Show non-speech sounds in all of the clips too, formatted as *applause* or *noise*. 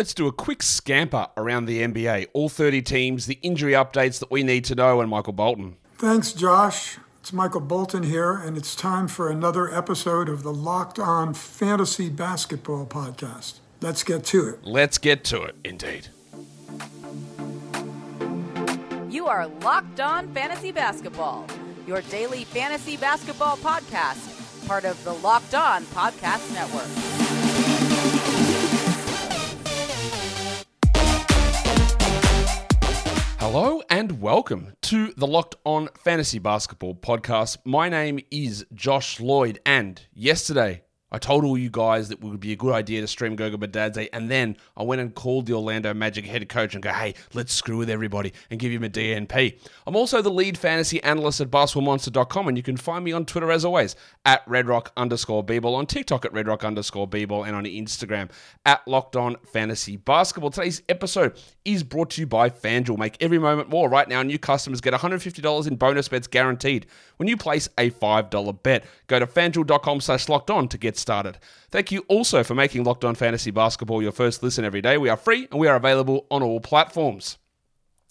let's do a quick scamper around the NBA. All 30 teams, the injury updates that we need to know, and Michael Bolton. Thanks, Josh. It's Michael Bolton here, and it's time for another episode of the Locked On Fantasy Basketball Podcast. Let's get to it. Let's get to it, indeed. You are Locked On Fantasy Basketball, your daily fantasy basketball podcast, part of the Locked On Podcast Network. Hello and welcome to the Locked On Fantasy Basketball podcast. My name is Josh Lloyd, and yesterday I told all you guys that it would be a good idea to stream Goga Bitadze, and then I went and called the Orlando Magic head coach and go, hey, let's screw with everybody and give him a DNP. I'm also the lead fantasy analyst at basketballmonster.com, and you can find me on Twitter as always at redrock underscore on TikTok at redrock underscore and on Instagram at locked on fantasy basketball. Today's episode is brought to you by FanDuel. Make every moment more. Right now, new customers get $150 in bonus bets guaranteed when you place a $5 bet. Go to fanduel.com slash locked on to get started. Thank you also for making Locked On Fantasy Basketball your first listen every day. We are free and we are available on all platforms.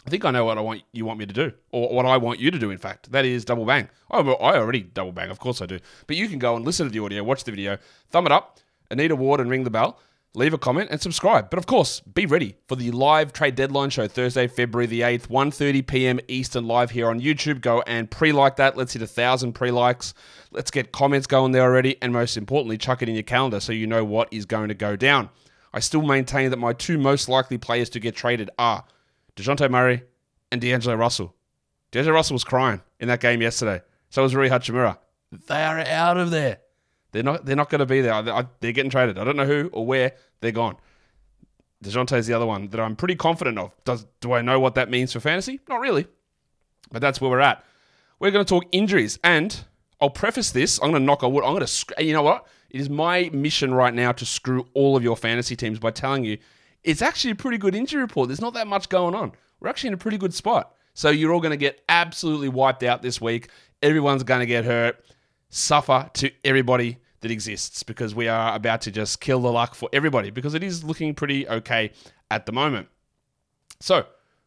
I think I know what I want you want me to do, or what I want you to do. In fact, that is double bang. Oh, I already double bang, of course I do. But you can go and listen to the audio, watch the video, thumb it up, Anita Ward, and ring the bell. Leave a comment and subscribe. But of course, be ready for the live trade deadline show Thursday, February the 8th, 1.30 p.m. Eastern live here on YouTube. Go and pre-like that. Let's hit a thousand pre-likes. Let's get comments going there already. And most importantly, chuck it in your calendar so you know what is going to go down. I still maintain that my two most likely players to get traded are DeJounte Murray and D'Angelo Russell. D'Angelo Russell was crying in that game yesterday. So was Rui Hachimura. They are out of there. They're not. They're not going to be there. They're getting traded. I don't know who or where. They're gone. Dejounte is the other one that I'm pretty confident of. Does do I know what that means for fantasy? Not really, but that's where we're at. We're going to talk injuries, and I'll preface this. I'm going to knock on wood. I'm going to. You know what? It is my mission right now to screw all of your fantasy teams by telling you it's actually a pretty good injury report. There's not that much going on. We're actually in a pretty good spot. So you're all going to get absolutely wiped out this week. Everyone's going to get hurt. Suffer to everybody that exists because we are about to just kill the luck for everybody because it is looking pretty okay at the moment. So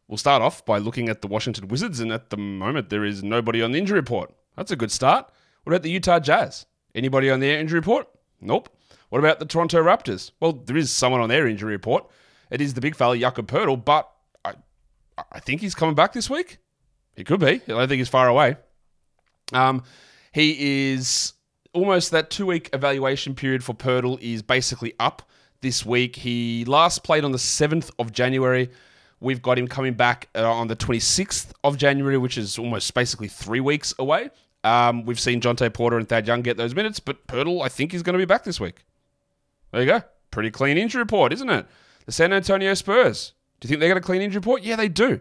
we'll start off by looking at the Washington Wizards, and at the moment there is nobody on the injury report. That's a good start. What about the Utah Jazz? Anybody on their injury report? Nope. What about the Toronto Raptors? Well, there is someone on their injury report. It is the big fella Jakob Poeltl, but I, I think he's coming back this week. He could be. I don't think he's far away. Um, he is almost that two week evaluation period for Poeltl is basically up this week. He last played on the 7th of January. We've got him coming back uh, on the 26th of January, which is almost basically three weeks away. Um, we've seen Jontay Porter and Thad Young get those minutes, but Poeltl, I think, is going to be back this week. There you go. Pretty clean injury report, isn't it? The San Antonio Spurs. Do you think they got a clean injury report? Yeah, they do.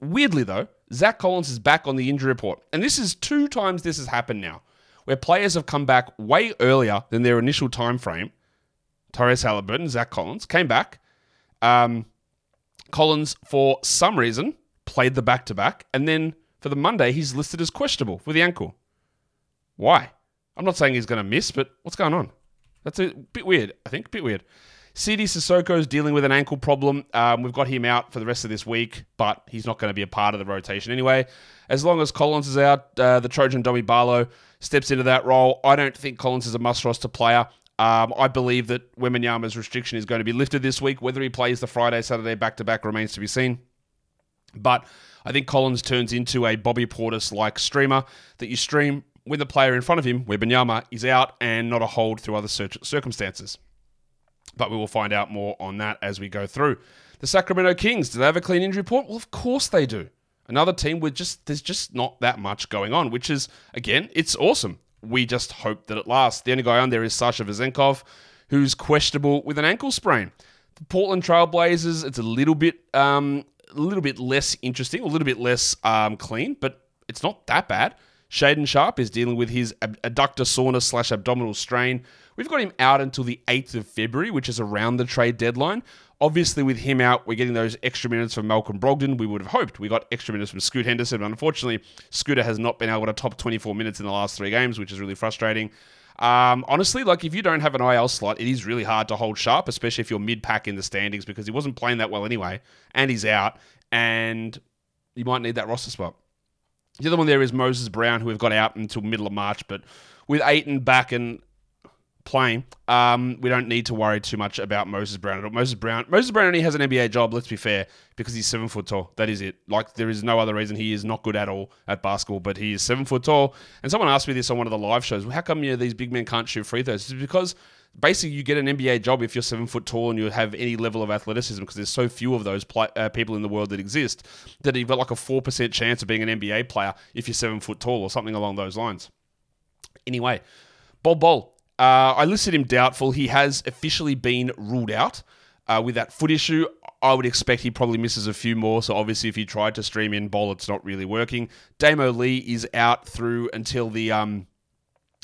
Weirdly, though, Zach Collins is back on the injury report. And this is two times this has happened now, where players have come back way earlier than their initial time frame. Tyrese Halliburton, Zach Collins, came back. Um, Collins, for some reason, played the back to back. And then for the Monday, he's listed as questionable for the ankle. Why? I'm not saying he's going to miss, but what's going on? That's a bit weird, I think. A bit weird. Sidy Cissoko is dealing with an ankle problem. Um, we've got him out for the rest of this week, but he's not going to be a part of the rotation anyway. As long as Collins is out, uh, the Trojan Domi Barlow steps into that role. I don't think Collins is a must roster player. Um, I believe that Wembanyama's restriction is going to be lifted this week. Whether he plays the Friday, Saturday back to back remains to be seen. But I think Collins turns into a Bobby Portis like streamer that you stream when the player in front of him, Wembanyama, is out and not a hold through other circumstances but we will find out more on that as we go through. The Sacramento Kings, do they have a clean injury report? Well, of course they do. Another team with just there's just not that much going on, which is again, it's awesome. We just hope that it lasts. The only guy on there is Sasha Vezenkov, who's questionable with an ankle sprain. The Portland Trailblazers, it's a little bit um, a little bit less interesting, a little bit less um, clean, but it's not that bad. Shaedon Sharpe is dealing with his adductor soreness slash abdominal strain. We've got him out until the 8th of February, which is around the trade deadline. Obviously, with him out, we're getting those extra minutes from Malcolm Brogdon. We would have hoped we got extra minutes from Scoot Henderson, but unfortunately, Scooter has not been able to top 24 minutes in the last three games, which is really frustrating. Um, honestly, like if you don't have an IL slot, it is really hard to hold Sharpe, especially if you're mid pack in the standings because he wasn't playing that well anyway, and he's out, and you might need that roster spot. The other one there is Moses Brown, who we've got out until middle of March, but with Ayton back and playing, um, we don't need to worry too much about Moses Brown at all. Moses Brown, Moses Brown only has an NBA job. Let's be fair, because he's seven foot tall. That is it. Like there is no other reason he is not good at all at basketball. But he is seven foot tall. And someone asked me this on one of the live shows. Well, how come you know, these big men can't shoot free throws? It's because basically you get an NBA job if you're seven foot tall and you have any level of athleticism because there's so few of those pl- uh, people in the world that exist that you've got like a four percent chance of being an NBA player if you're seven foot tall or something along those lines. Anyway, Bol Bol. Uh, I listed him doubtful. He has officially been ruled out uh, with that foot issue. I would expect he probably misses a few more. So obviously, if he tried to stream in Bol, it's not really working. Damo Lee is out through until the um,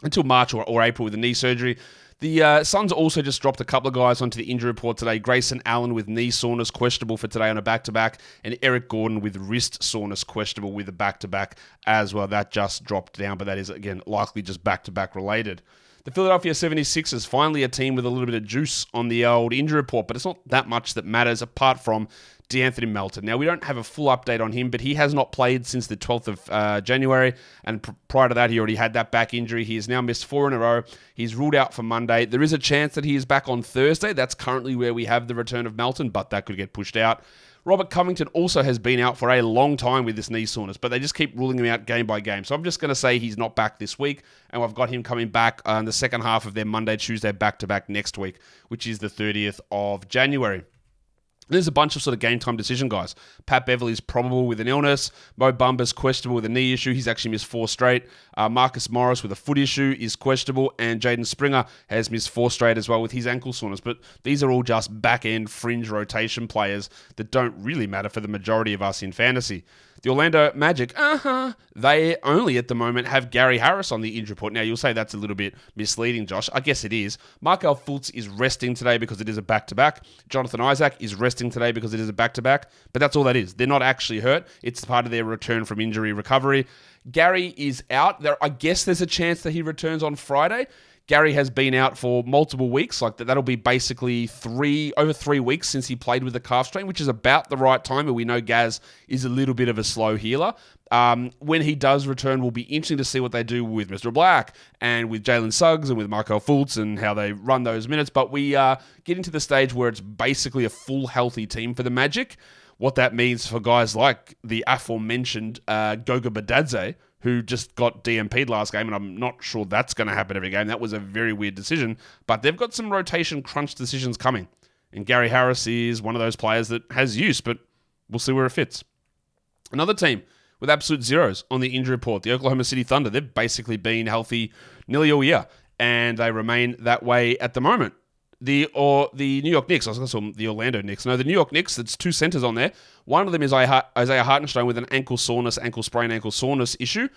until March or, or April with the knee surgery. The uh, Suns also just dropped a couple of guys onto the injury report today. Grayson Allen with knee soreness questionable for today on a back to back, and Eric Gordon with wrist soreness questionable with a back to back as well. That just dropped down, but that is, again, likely just back to back related. The Philadelphia 76ers, finally a team with a little bit of juice on the old injury report, but it's not that much that matters apart from De'Anthony Melton. Now, we don't have a full update on him, but he has not played since the 12th of uh, January, and pr- prior to that, he already had that back injury. He has now missed four in a row. He's ruled out for Monday. There is a chance that he is back on Thursday. That's currently where we have the return of Melton, but that could get pushed out. Robert Covington also has been out for a long time with this knee soreness, but they just keep ruling him out game by game. So I'm just going to say he's not back this week, and I've got him coming back uh, in the second half of their Monday, Tuesday back to back next week, which is the 30th of January. There's a bunch of sort of game time decision guys. Pat Beverley's probable with an illness. Mo Bamba's questionable with a knee issue. He's actually missed four straight. Uh, Marcus Morris with a foot issue is questionable. And Jaden Springer has missed four straight as well with his ankle soreness. But these are all just back end fringe rotation players that don't really matter for the majority of us in fantasy. The Orlando Magic, uh huh, they only at the moment have Gary Harris on the injury report. Now, you'll say that's a little bit misleading, Josh. I guess it is. Markelle Fultz is resting today because it is a back to back. Jonathan Isaac is resting today because it is a back to back. But that's all that is. They're not actually hurt, it's part of their return from injury recovery. Gary is out. There, I guess there's a chance that he returns on Friday. Gary has been out for multiple weeks. Like that, that'll be basically three over three weeks since he played with the calf strain, which is about the right time. But we know Gaz is a little bit of a slow healer. Um, when he does return, will be interesting to see what they do with Mr. Black and with Jalen Suggs and with Markelle Fultz and how they run those minutes. But we uh, get into the stage where it's basically a full healthy team for the Magic. What that means for guys like the aforementioned uh, Goga Bitadze, who just got DNP'd last game, and I'm not sure that's going to happen every game. That was a very weird decision, but they've got some rotation crunch decisions coming. And Gary Harris is one of those players that has use, but we'll see where it fits. Another team with absolute zeros on the injury report, the Oklahoma City Thunder. They've basically been healthy nearly all year, and they remain that way at the moment the or the New York Knicks. I was going to call the Orlando Knicks. No, the New York Knicks. It's two centers on there. One of them is Isaiah Hartenstein with an ankle soreness, ankle sprain, ankle soreness issue.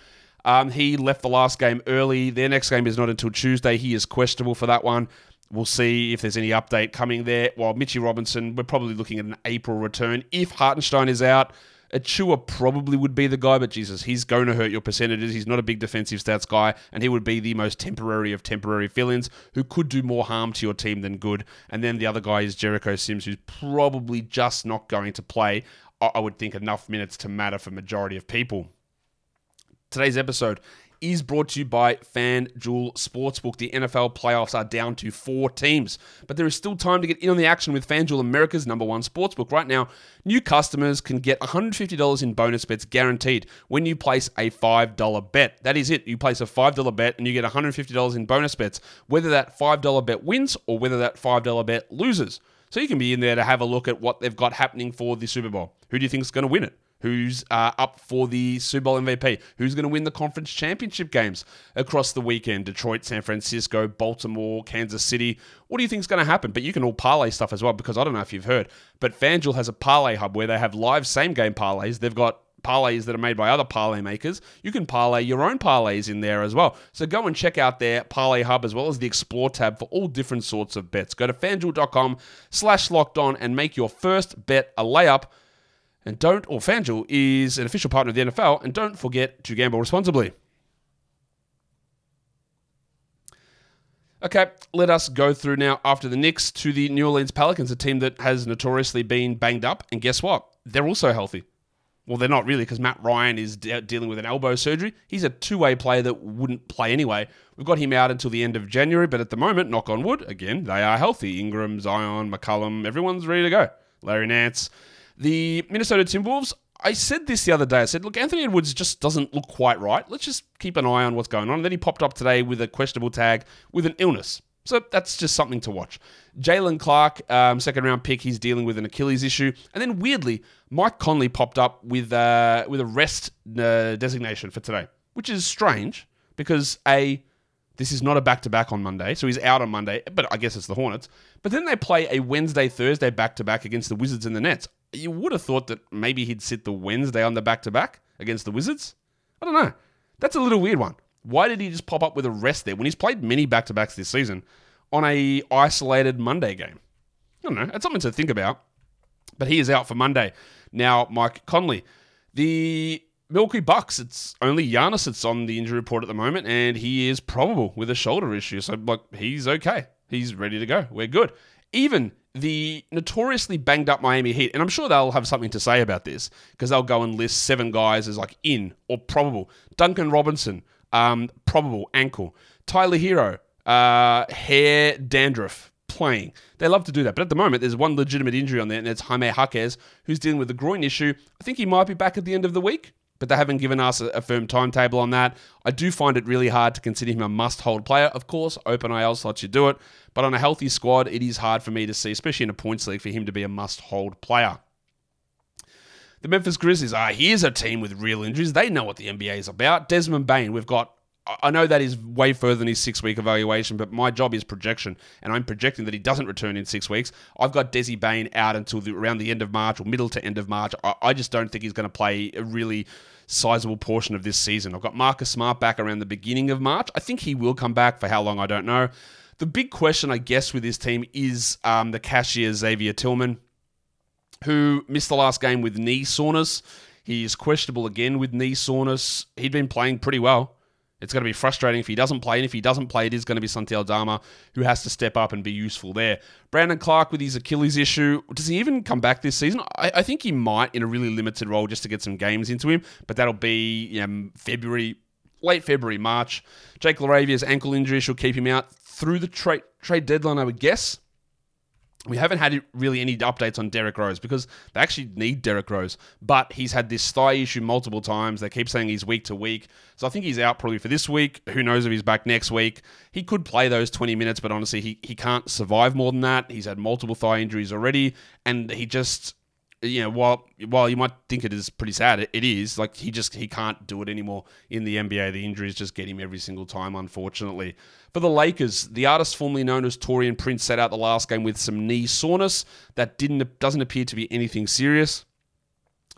Um, he left the last game early. Their next game is not until Tuesday. He is questionable for that one. We'll see if there's any update coming there. While Mitchie Robinson, we're probably looking at an April return. If Hartenstein is out, Achiuwa probably would be the guy, but Jesus, he's going to hurt your percentages. He's not a big defensive stats guy, and he would be the most temporary of temporary fill ins who could do more harm to your team than good. And then the other guy is Jericho Sims, who's probably just not going to play, I would think, enough minutes to matter for majority of people. Today's episode is brought to you by FanDuel Sportsbook. The NFL playoffs are down to four teams, but there is still time to get in on the action with FanDuel, America's number one sportsbook. Right now, new customers can get $150 in bonus bets guaranteed when you place a $5 bet. That is it. You place a $5 bet and you get $150 in bonus bets, whether that $5 bet wins or whether that $5 bet loses. So you can be in there to have a look at what they've got happening for the Super Bowl. Who do you think is going to win it? Who's uh, up for the Super Bowl MVP, who's going to win the conference championship games across the weekend Detroit, San Francisco, Baltimore, Kansas City. What do you think is going to happen? But you can all parlay stuff as well because I don't know if you've heard, but FanDuel has a parlay hub where they have live same game parlays. They've got parlays that are made by other parlay makers. You can parlay your own parlays in there as well. So go and check out their parlay hub as well as the explore tab for all different sorts of bets. Go to fanduel.com slash locked on and make your first bet a layup. And don't, or FanDuel is an official partner of the NFL, and don't forget to gamble responsibly. Okay, let us go through now after the Knicks to the New Orleans Pelicans, a team that has notoriously been banged up. And guess what? They're also healthy. Well, they're not really because Matt Ryan is de- dealing with an elbow surgery. He's a two way player that wouldn't play anyway. We've got him out until the end of January, but at the moment, knock on wood, again, they are healthy. Ingram, Zion, McCollum, everyone's ready to go. Larry Nance. The Minnesota Timberwolves, I said this the other day. I said, look, Anthony Edwards just doesn't look quite right. Let's just keep an eye on what's going on. And then he popped up today with a questionable tag with an illness. So that's just something to watch. Jaylen Clark, um, second round pick, he's dealing with an Achilles issue. And then weirdly, Mike Conley popped up with, uh, with a rest uh, designation for today, which is strange because A, this is not a back to back on Monday, so he's out on Monday, but I guess it's the Hornets. But then they play a Wednesday, Thursday back to back against the Wizards and the Nets you would have thought that maybe he'd sit the Wednesday on the back to back against the Wizards. I don't know. That's a little weird one. Why did he just pop up with a rest there when he's played many back to backs this season on a isolated Monday game? I don't know. That's something to think about. But he is out for Monday. Now, Mike Conley. The Milwaukee Bucks, it's only Giannis that's on the injury report at the moment, and he is probable with a shoulder issue. So, like, he's okay. He's ready to go. We're good. Even the notoriously banged up Miami Heat, and I'm sure they'll have something to say about this because they'll go and list seven guys as like in or probable. Duncan Robinson, um, probable ankle. Tyler Herro, uh, hair dandruff playing. They love to do that, but at the moment there's one legitimate injury on there, and it's Jaime Jaquez who's dealing with a groin issue. I think he might be back at the end of the week but they haven't given us a, firm timetable on that. I do find it really hard to consider him a must hold player. Of course, open ILs lets you do it, but on a healthy squad, it is hard for me to see, especially in a points league, for him to be a must hold player. The Memphis Grizzlies are here's a team with real injuries. They know what the NBA is about. Desmond Bane, we've got I know that is way further than his six week evaluation, but my job is projection, and I'm projecting that he doesn't return in six weeks. I've got Desi Bane out until the, around the end of March or middle to end of March. I, I just don't think he's going to play a really sizable portion of this season. I've got Marcus Smart back around the beginning of March. I think he will come back for how long, I don't know. The big question, I guess, with this team is um, the cashier Xavier Tillman, who missed the last game with knee soreness. He is questionable again with knee soreness. He'd been playing pretty well. It's going to be frustrating if he doesn't play, and if he doesn't play, it is going to be Santi Aldama who has to step up and be useful there. Brandon Clarke with his Achilles issue, does he even come back this season? I, I think he might in a really limited role just to get some games into him, but that'll be you know, February, late February, March. Jake LaRavia's ankle injury should keep him out through the trade trade deadline, I would guess we haven't had really any updates on Derrick Rose because they actually need Derrick Rose, but he's had this thigh issue multiple times. They keep saying he's week to week. So I think he's out probably for this week. Who knows if he's back next week? He could play those 20 minutes, but honestly, he, he can't survive more than that. He's had multiple thigh injuries already, and he just you know, while while you might think it is pretty sad, it, it is like he just he can't do it anymore in the NBA. The injuries just get him every single time, unfortunately. For the Lakers, the artist formerly known as Taurean Prince set out the last game with some knee soreness that didn't doesn't appear to be anything serious.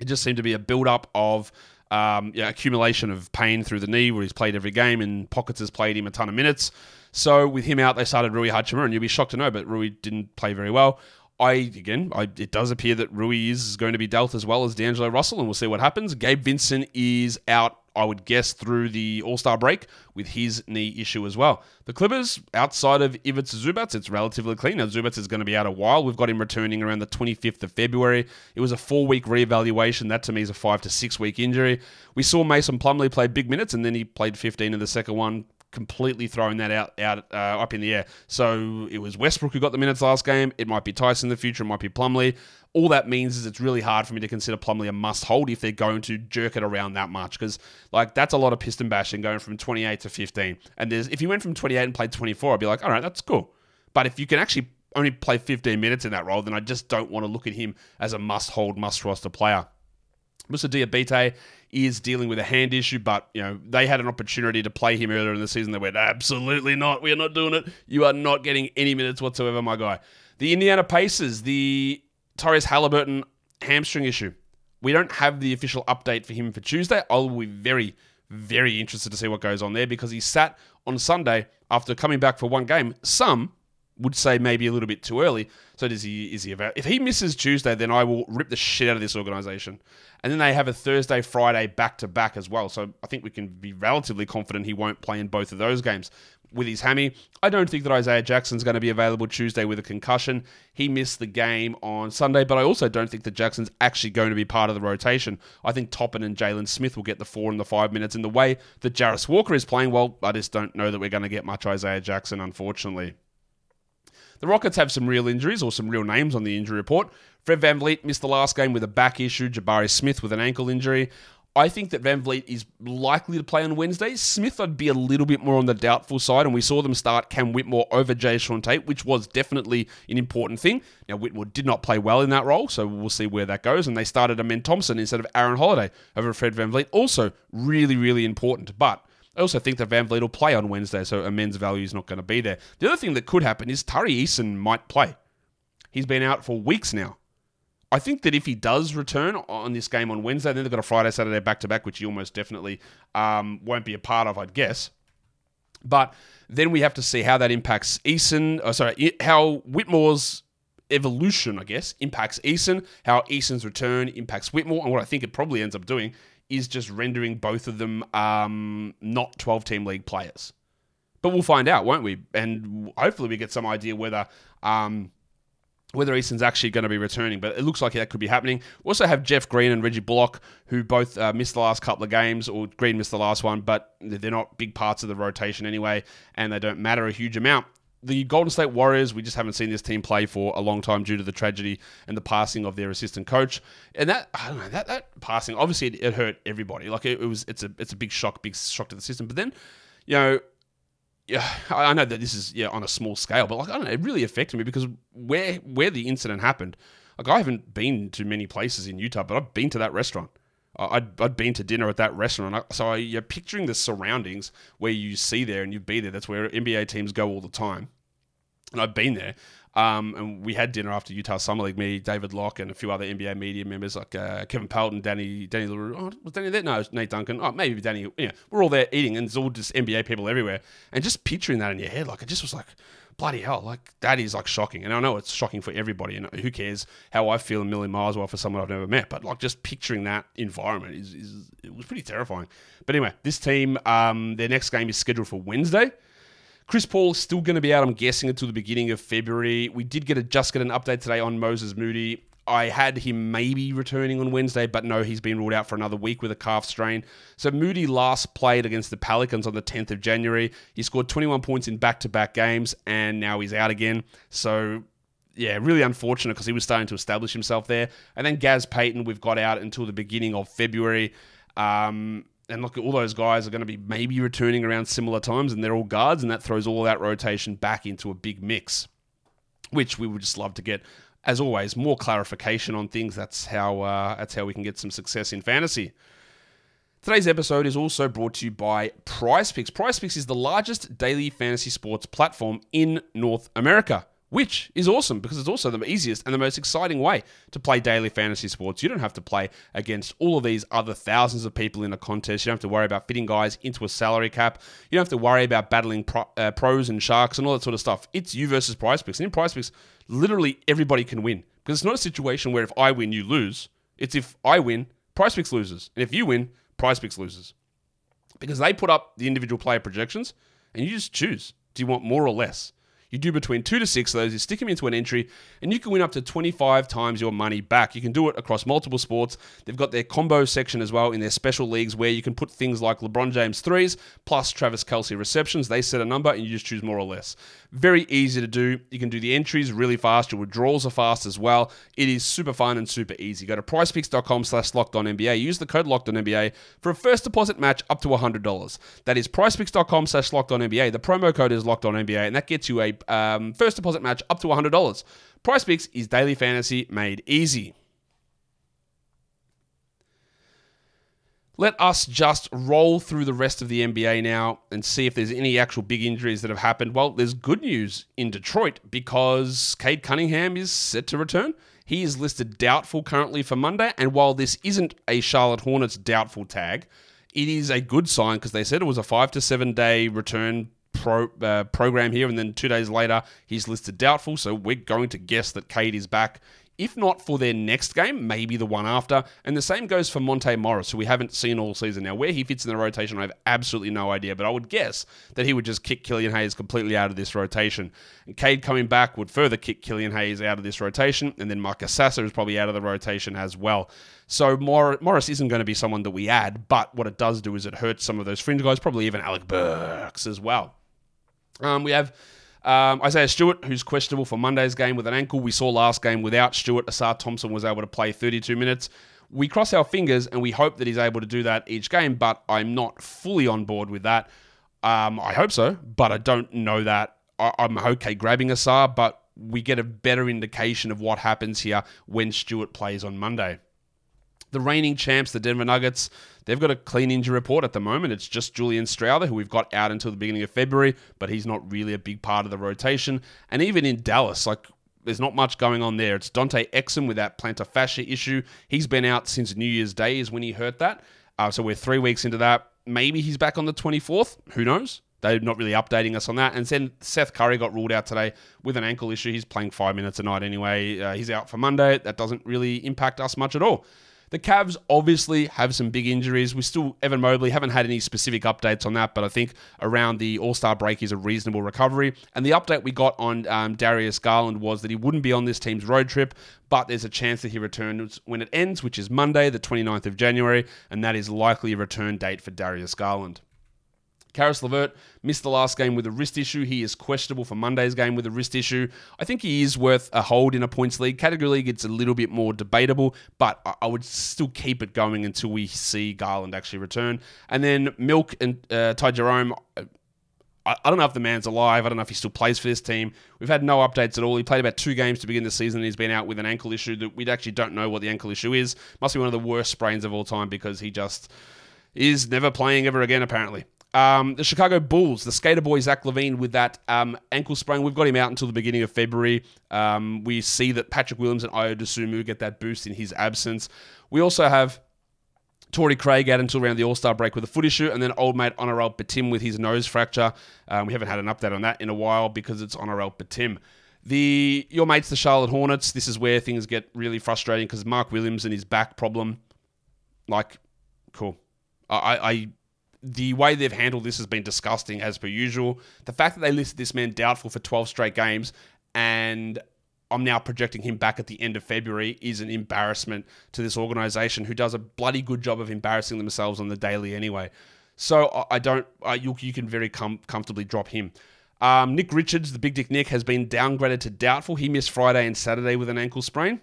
It just seemed to be a build up of um, yeah, accumulation of pain through the knee, where he's played every game and Pockets has played him a ton of minutes. So with him out, they started Rui Hachimura, and you'll be shocked to know, but Rui didn't play very well. I again, I, it does appear that Rui is going to be dealt as well as D'Angelo Russell, and we'll see what happens. Gabe Vincent is out, I would guess, through the All Star break with his knee issue as well. The Clippers, outside of Ivica Zubac, it's relatively clean. Now Zubac is going to be out a while. We've got him returning around the 25th of February. It was a four week reevaluation. That to me is a five to six week injury. We saw Mason Plumlee play big minutes, and then he played 15 in the second one completely throwing that out out uh, up in the air. So it was Westbrook who got the minutes last game. It might be Tyson in the future. It might be Plumlee. All that means is it's really hard for me to consider Plumlee a must hold if they're going to jerk it around that much because like that's a lot of piston bashing going from 28 to 15. And there's if you went from 28 and played 24, I'd be like, all right, that's cool. But if you can actually only play 15 minutes in that role, then I just don't want to look at him as a must hold, must roster player. Moussa Diabaté is dealing with a hand issue, but you know they had an opportunity to play him earlier in the season. They went, absolutely not. We are not doing it. You are not getting any minutes whatsoever, my guy. The Indiana Pacers, the Tyrese Halliburton hamstring issue. We don't have the official update for him for Tuesday. I'll be very, very interested to see what goes on there because he sat on Sunday after coming back for one game. Some would say maybe a little bit too early. So does he? Is he about? If he misses Tuesday, then I will rip the shit out of this organization. And then they have a Thursday, Friday back to back as well. So I think we can be relatively confident he won't play in both of those games. with his hammy. I don't think that Isaiah Jackson's going to be available Tuesday with a concussion. He missed the game on Sunday, but I also don't think that Jackson's actually going to be part of the rotation. I think Toppin and Jalen Smith will get the four and the five minutes in the way that Jarace Walker is playing. Well, I just don't know that we're going to get much Isaiah Jackson, unfortunately. The Rockets have some real injuries or some real names on the injury report. Fred Van VanVleet missed the last game with a back issue, Jabari Smith with an ankle injury. I think that Van VanVleet is likely to play on Wednesday. Smith, I'd be a little bit more on the doubtful side, and we saw them start Cam Whitmore over Jae'Sean Tate, which was definitely an important thing. Now, Whitmore did not play well in that role, so we'll see where that goes. And they started Amen Thompson instead of Aaron Holiday over Fred Van VanVleet. Also, really, really important. But I also think that VanVleet will play on Wednesday, so Amen's value is not going to be there. The other thing that could happen is Tari Eason might play. He's been out for weeks now. I think that if he does return on this game on Wednesday, then they've got a Friday, Saturday back to back, which he almost definitely um, won't be a part of, I'd guess. But then we have to see how that impacts Eason. Oh, sorry, how Whitmore's evolution, I guess, impacts Eason, how Eason's return impacts Whitmore, and what I think it probably ends up doing is just rendering both of them um, not 12 team league players. But we'll find out, won't we? And hopefully we get some idea whether um, whether Eason's actually going to be returning, but it looks like that could be happening. We also have Jeff Green and Reggie Bullock, who both uh, missed the last couple of games, or Green missed the last one, but they're not big parts of the rotation anyway, and they don't matter a huge amount. The Golden State Warriors, we just haven't seen this team play for a long time due to the tragedy and the passing of their assistant coach. And that, I don't know, that, that passing, obviously it, it hurt everybody. Like it, it was, it's a, it's a big shock, big shock to the system. But then, you know, yeah, I know that this is yeah on a small scale, but like I don't know, it really affected me because where where the incident happened, like I haven't been to many places in Utah, but I've been to that restaurant. I'd, I'd been to dinner at that restaurant, so you're picturing the surroundings where you see there, and you've been there. That's where NBA teams go all the time, and I've been there. Um, and we had dinner after Utah Summer League. Me, David Locke, and a few other NBA media members like uh, Kevin Pelton, Danny, Danny Leroux. Oh, was Danny there? No, Nate Duncan. Oh, maybe Danny. Know, we're all there eating, and it's all just NBA people everywhere. And just picturing that in your head, like it just was like, bloody hell, like that is like shocking. And I know it's shocking for everybody. And who cares how I feel a million miles away for someone I've never met? But like just picturing that environment is, is it was pretty terrifying. But anyway, this team, um, their next game is scheduled for Wednesday. Chris Paul is still going to be out, I'm guessing, until the beginning of February. We did get a, just get an update today on Moses Moody. I had him maybe returning on Wednesday, but no, he's been ruled out for another week with a calf strain. So Moody last played against the Pelicans on the 10th of January. He scored 21 points in back to back games, and now he's out again. So yeah, really unfortunate because he was starting to establish himself there. And then Gaz Payton, we've got out until the beginning of February. Um, and look, at all those guys are going to be maybe returning around similar times, and they're all guards, and that throws all that rotation back into a big mix, which we would just love to get. As always, more clarification on things. That's how uh, that's how we can get some success in fantasy. Today's episode is also brought to you by. Prize Picks is the largest daily fantasy sports platform in North America which is awesome because it's also the easiest and the most exciting way to play daily fantasy sports. You don't have to play against all of these other thousands of people in a contest. You don't have to worry about fitting guys into a salary cap. You don't have to worry about battling pro, uh, pros and sharks and all that sort of stuff. It's you versus prize picks. And in prize picks, literally everybody can win because it's not a situation where if I win, you lose. It's if I win, prize picks loses. And if you win, prize picks loses. Because they put up the individual player projections and you just choose. Do you want more or less? You do between two to six of those, you stick them into an entry, and you can win up to 25 times your money back. You can do it across multiple sports. They've got their combo section as well in their special leagues where you can put things like LeBron James threes plus Travis Kelce receptions. They set a number and you just choose more or less. Very easy to do. You can do the entries really fast. Your withdrawals are fast as well. It is super fun and super easy. Go to prizepicks.com slash locked on NBA. Use the code locked on NBA for a first deposit match up to $100. That is prizepicks.com slash locked on NBA. The promo code is locked on NBA, and that gets you a um, first deposit match up to $100. Prize Picks is daily fantasy made easy. Let us just roll through the rest of the NBA now and see if there's any actual big injuries that have happened. Well, there's good news in Detroit because Cade Cunningham is set to return. He is listed doubtful currently for Monday, and while this isn't a Charlotte Hornets doubtful tag, it is a good sign because they said it was a five to seven day return pro, uh, program here, and then two days later he's listed doubtful. So we're going to guess that Cade is back If not for their next game, maybe the one after. And the same goes for Monte Morris, who we haven't seen all season. Now, where he fits in the rotation, I have absolutely no idea, but I would guess that he would just kick Killian Hayes completely out of this rotation. And Cade coming back would further kick Killian Hayes out of this rotation, and then Marcus Sasser is probably out of the rotation as well. So Morris isn't going to be someone that we add, but what it does do is it hurts some of those fringe guys, probably even Alec Burks as well. Um, we have um, Isaiah Stewart, who's questionable for Monday's game with an ankle. We saw last game without Stewart, Ausar Thompson was able to play 32 minutes. We cross our fingers and we hope that he's able to do that each game, but I'm not fully on board with that. Um, I hope so, but I don't know that. I- I'm okay grabbing Ausar, but we get a better indication of what happens here when Stewart plays on Monday. The reigning champs, the Denver Nuggets, they've got a clean injury report at the moment. It's just Julian Strawther, who we've got out until the beginning of February, but he's not really a big part of the rotation. And even in Dallas, like there's not much going on there. It's Dante Exum with that plantar fascia issue. He's been out since New Year's Day is when he hurt that. Uh, so we're three weeks into that. Maybe he's back on the 24th. Who knows? They're not really updating us on that. And then Seth Curry got ruled out today with an ankle issue. He's playing five minutes a night anyway. Uh, he's out for Monday. That doesn't really impact us much at all. The Cavs obviously have some big injuries. We still, Evan Mobley, haven't had any specific updates on that, but I think around the All Star break is a reasonable recovery. And the update we got on um, Darius Garland was that he wouldn't be on this team's road trip, but there's a chance that he returns when it ends, which is Monday, the 29th of January, and that is likely a return date for Darius Garland. Caris LeVert missed the last game with a wrist issue. He is questionable for Monday's game with a wrist issue. I think he is worth a hold in a points league. Category league, it's a little bit more debatable, but I would still keep it going until we see Garland actually return. And then Milk and uh, Ty Jerome. I, I don't know if the man's alive. I don't know if he still plays for this team. We've had no updates at all. He played about two games to begin the season. And he's been out with an ankle issue that we actually don't know what the ankle issue is. Must be one of the worst sprains of all time because he just is never playing ever again, apparently. Um, the Chicago Bulls, the skater boy Zach LaVine with that um, ankle sprain. We've got him out until the beginning of February. Um, we see that Patrick Williams and Ayo Dosunmu get that boost in his absence. We also have Torrey Craig out until around the All Star break with a foot issue, and then old mate Onuralp Bitim with his nose fracture. Um, we haven't had an update on that in a while because it's Onuralp Bitim. The your mates, the Charlotte Hornets. This is where things get really frustrating because Mark Williams and his back problem. Like, cool. I, I the way they've handled this has been disgusting as per usual. The fact that they listed this man doubtful for 12 straight games and I'm now projecting him back at the end of February is an embarrassment to this organization who does a bloody good job of embarrassing themselves on the daily anyway. So I don't, uh, you, you can very com- comfortably drop him. Um, Nick Richards, the Big Dick Nick, has been downgraded to doubtful. He missed Friday and Saturday with an ankle sprain.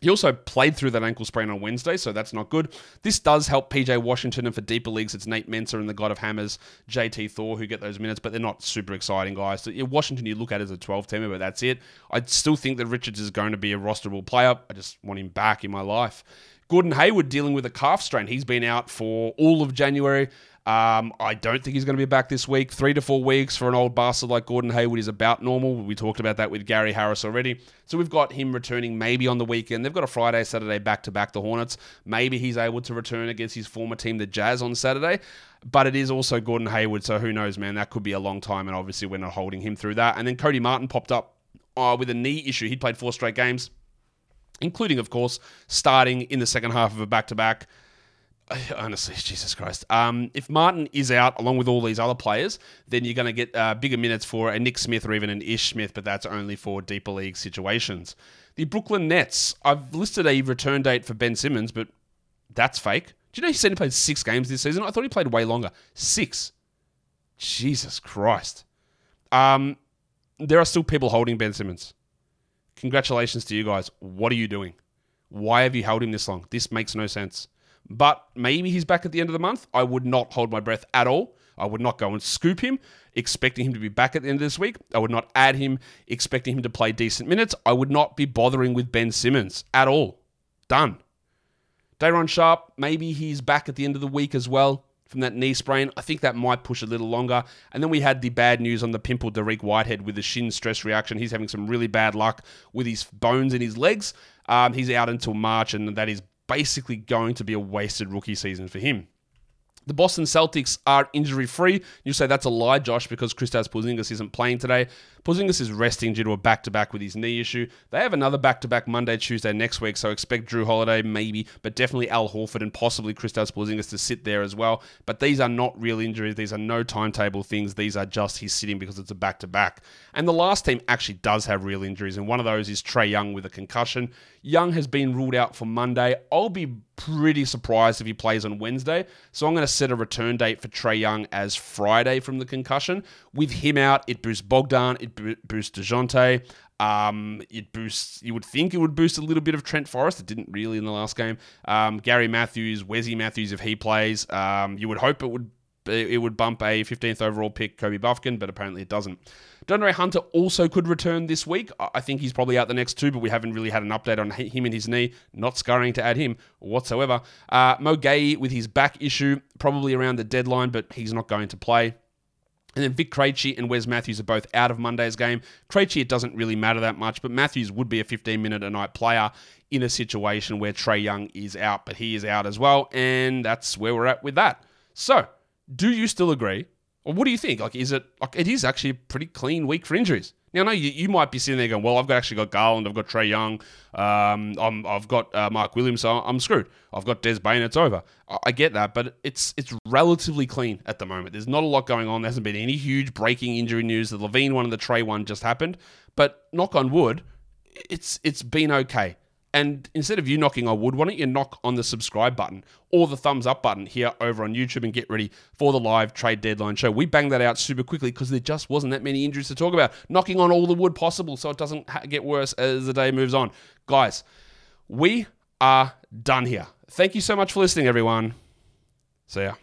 He also played through that ankle sprain on Wednesday, so that's not good. This does help PJ Washington, and for deeper leagues, it's Nate Mensah and the God of Hammers, JT Thor, who get those minutes, but they're not super exciting guys. So, yeah, Washington, you look at as a 12 teamer, but that's it. I still think that Richards is going to be a rosterable player. I just want him back in my life. Gordon Hayward dealing with a calf strain. He's been out for all of January. Um, I don't think he's going to be back this week. Three to four weeks for an old bastard like Gordon Hayward is about normal. We talked about that with Gary Harris already. So we've got him returning maybe on the weekend. They've got a Friday, Saturday back to back, the Hornets. Maybe he's able to return against his former team, the Jazz, on Saturday. But it is also Gordon Hayward, so who knows, man? That could be a long time, and obviously we're not holding him through that. And then Cody Martin popped up uh, with a knee issue. He'd played four straight games, including, of course, starting in the second half of a back to back *laughs* honestly, Jesus Christ. Um, if Martin is out along with all these other players, then you're going to get uh, bigger minutes for a Nick Smith or even an Ish Smith, but that's only for deeper league situations. The Brooklyn Nets, I've listed a return date for Ben Simmons, but that's fake. Do you know he said he played six games this season? I thought he played way longer. Six. Jesus Christ. Um, there are still people holding Ben Simmons. Congratulations to you guys. What are you doing? Why have you held him this long? This makes no sense but maybe he's back at the end of the month. I would not hold my breath at all. I would not go and scoop him, expecting him to be back at the end of this week. I would not add him, expecting him to play decent minutes. I would not be bothering with Ben Simmons at all. Done. Day'Ron Sharpe, maybe he's back at the end of the week as well from that knee sprain. I think that might push a little longer. And then we had the bad news on the pimple Dariq Whitehead with the shin stress reaction. He's having some really bad luck with his bones in his legs. Um, he's out until March, and that is basically going to be a wasted rookie season for him. The Boston Celtics are injury free. You say that's a lie, Josh, because Kristaps Porzingis isn't playing today. Porzingis is resting due to a back to back with his knee issue. They have another back to back Monday, Tuesday next week, so expect Jrue Holiday maybe, but definitely Al Horford and possibly Kristaps Porzingis to sit there as well. But these are not real injuries. These are no timetable things. These are just he's sitting because it's a back to back. And the last team actually does have real injuries, and one of those is Trae Young with a concussion. Young has been ruled out for Monday. I'll be pretty surprised if he plays on Wednesday. So I'm going to set a return date for Trae Young as Friday from the concussion. With him out, it boosts Bogdan, it boosts DeJounte. Um, it boosts, you would think it would boost a little bit of Trent Forrest. It didn't really in the last game. Um, Gary Matthews, Wesley Matthews, if he plays, um, you would hope it would it would bump a 15th overall pick, Kobe Buffkin, but apparently it doesn't. DeAndre Hunter also could return this week. I think he's probably out the next two, but we haven't really had an update on him and his knee. Not scurrying to add him whatsoever. Uh, Mo Gueye with his back issue, probably around the deadline, but he's not going to play. And then Vic Krejci and Wes Matthews are both out of Monday's game. Krejci, it doesn't really matter that much, but Matthews would be a 15 minute a night player in a situation where Trae Young is out, but he is out as well. And that's where we're at with that. So, do you still agree? Or what do you think? Like, is it like it is actually a pretty clean week for injuries? Now, no, you, you might be sitting there going, well, I've got, actually got Garland, I've got Trae Young, um, i have got uh, Mark Williams, so I'm screwed. I've got Des Bane, it's over. I, I, get that, but it's it's relatively clean at the moment. There's not a lot going on. There hasn't been any huge breaking injury news. The LaVine one and the Trae one just happened, but knock on wood, it's it's been okay. And instead of you knocking on wood, why don't you knock on the subscribe button or the thumbs up button here over on YouTube and get ready for the live trade deadline show? We banged that out super quickly because there just wasn't that many injuries to talk about. Knocking on all the wood possible so it doesn't get worse as the day moves on. Guys, we are done here. Thank you so much for listening, everyone. See ya.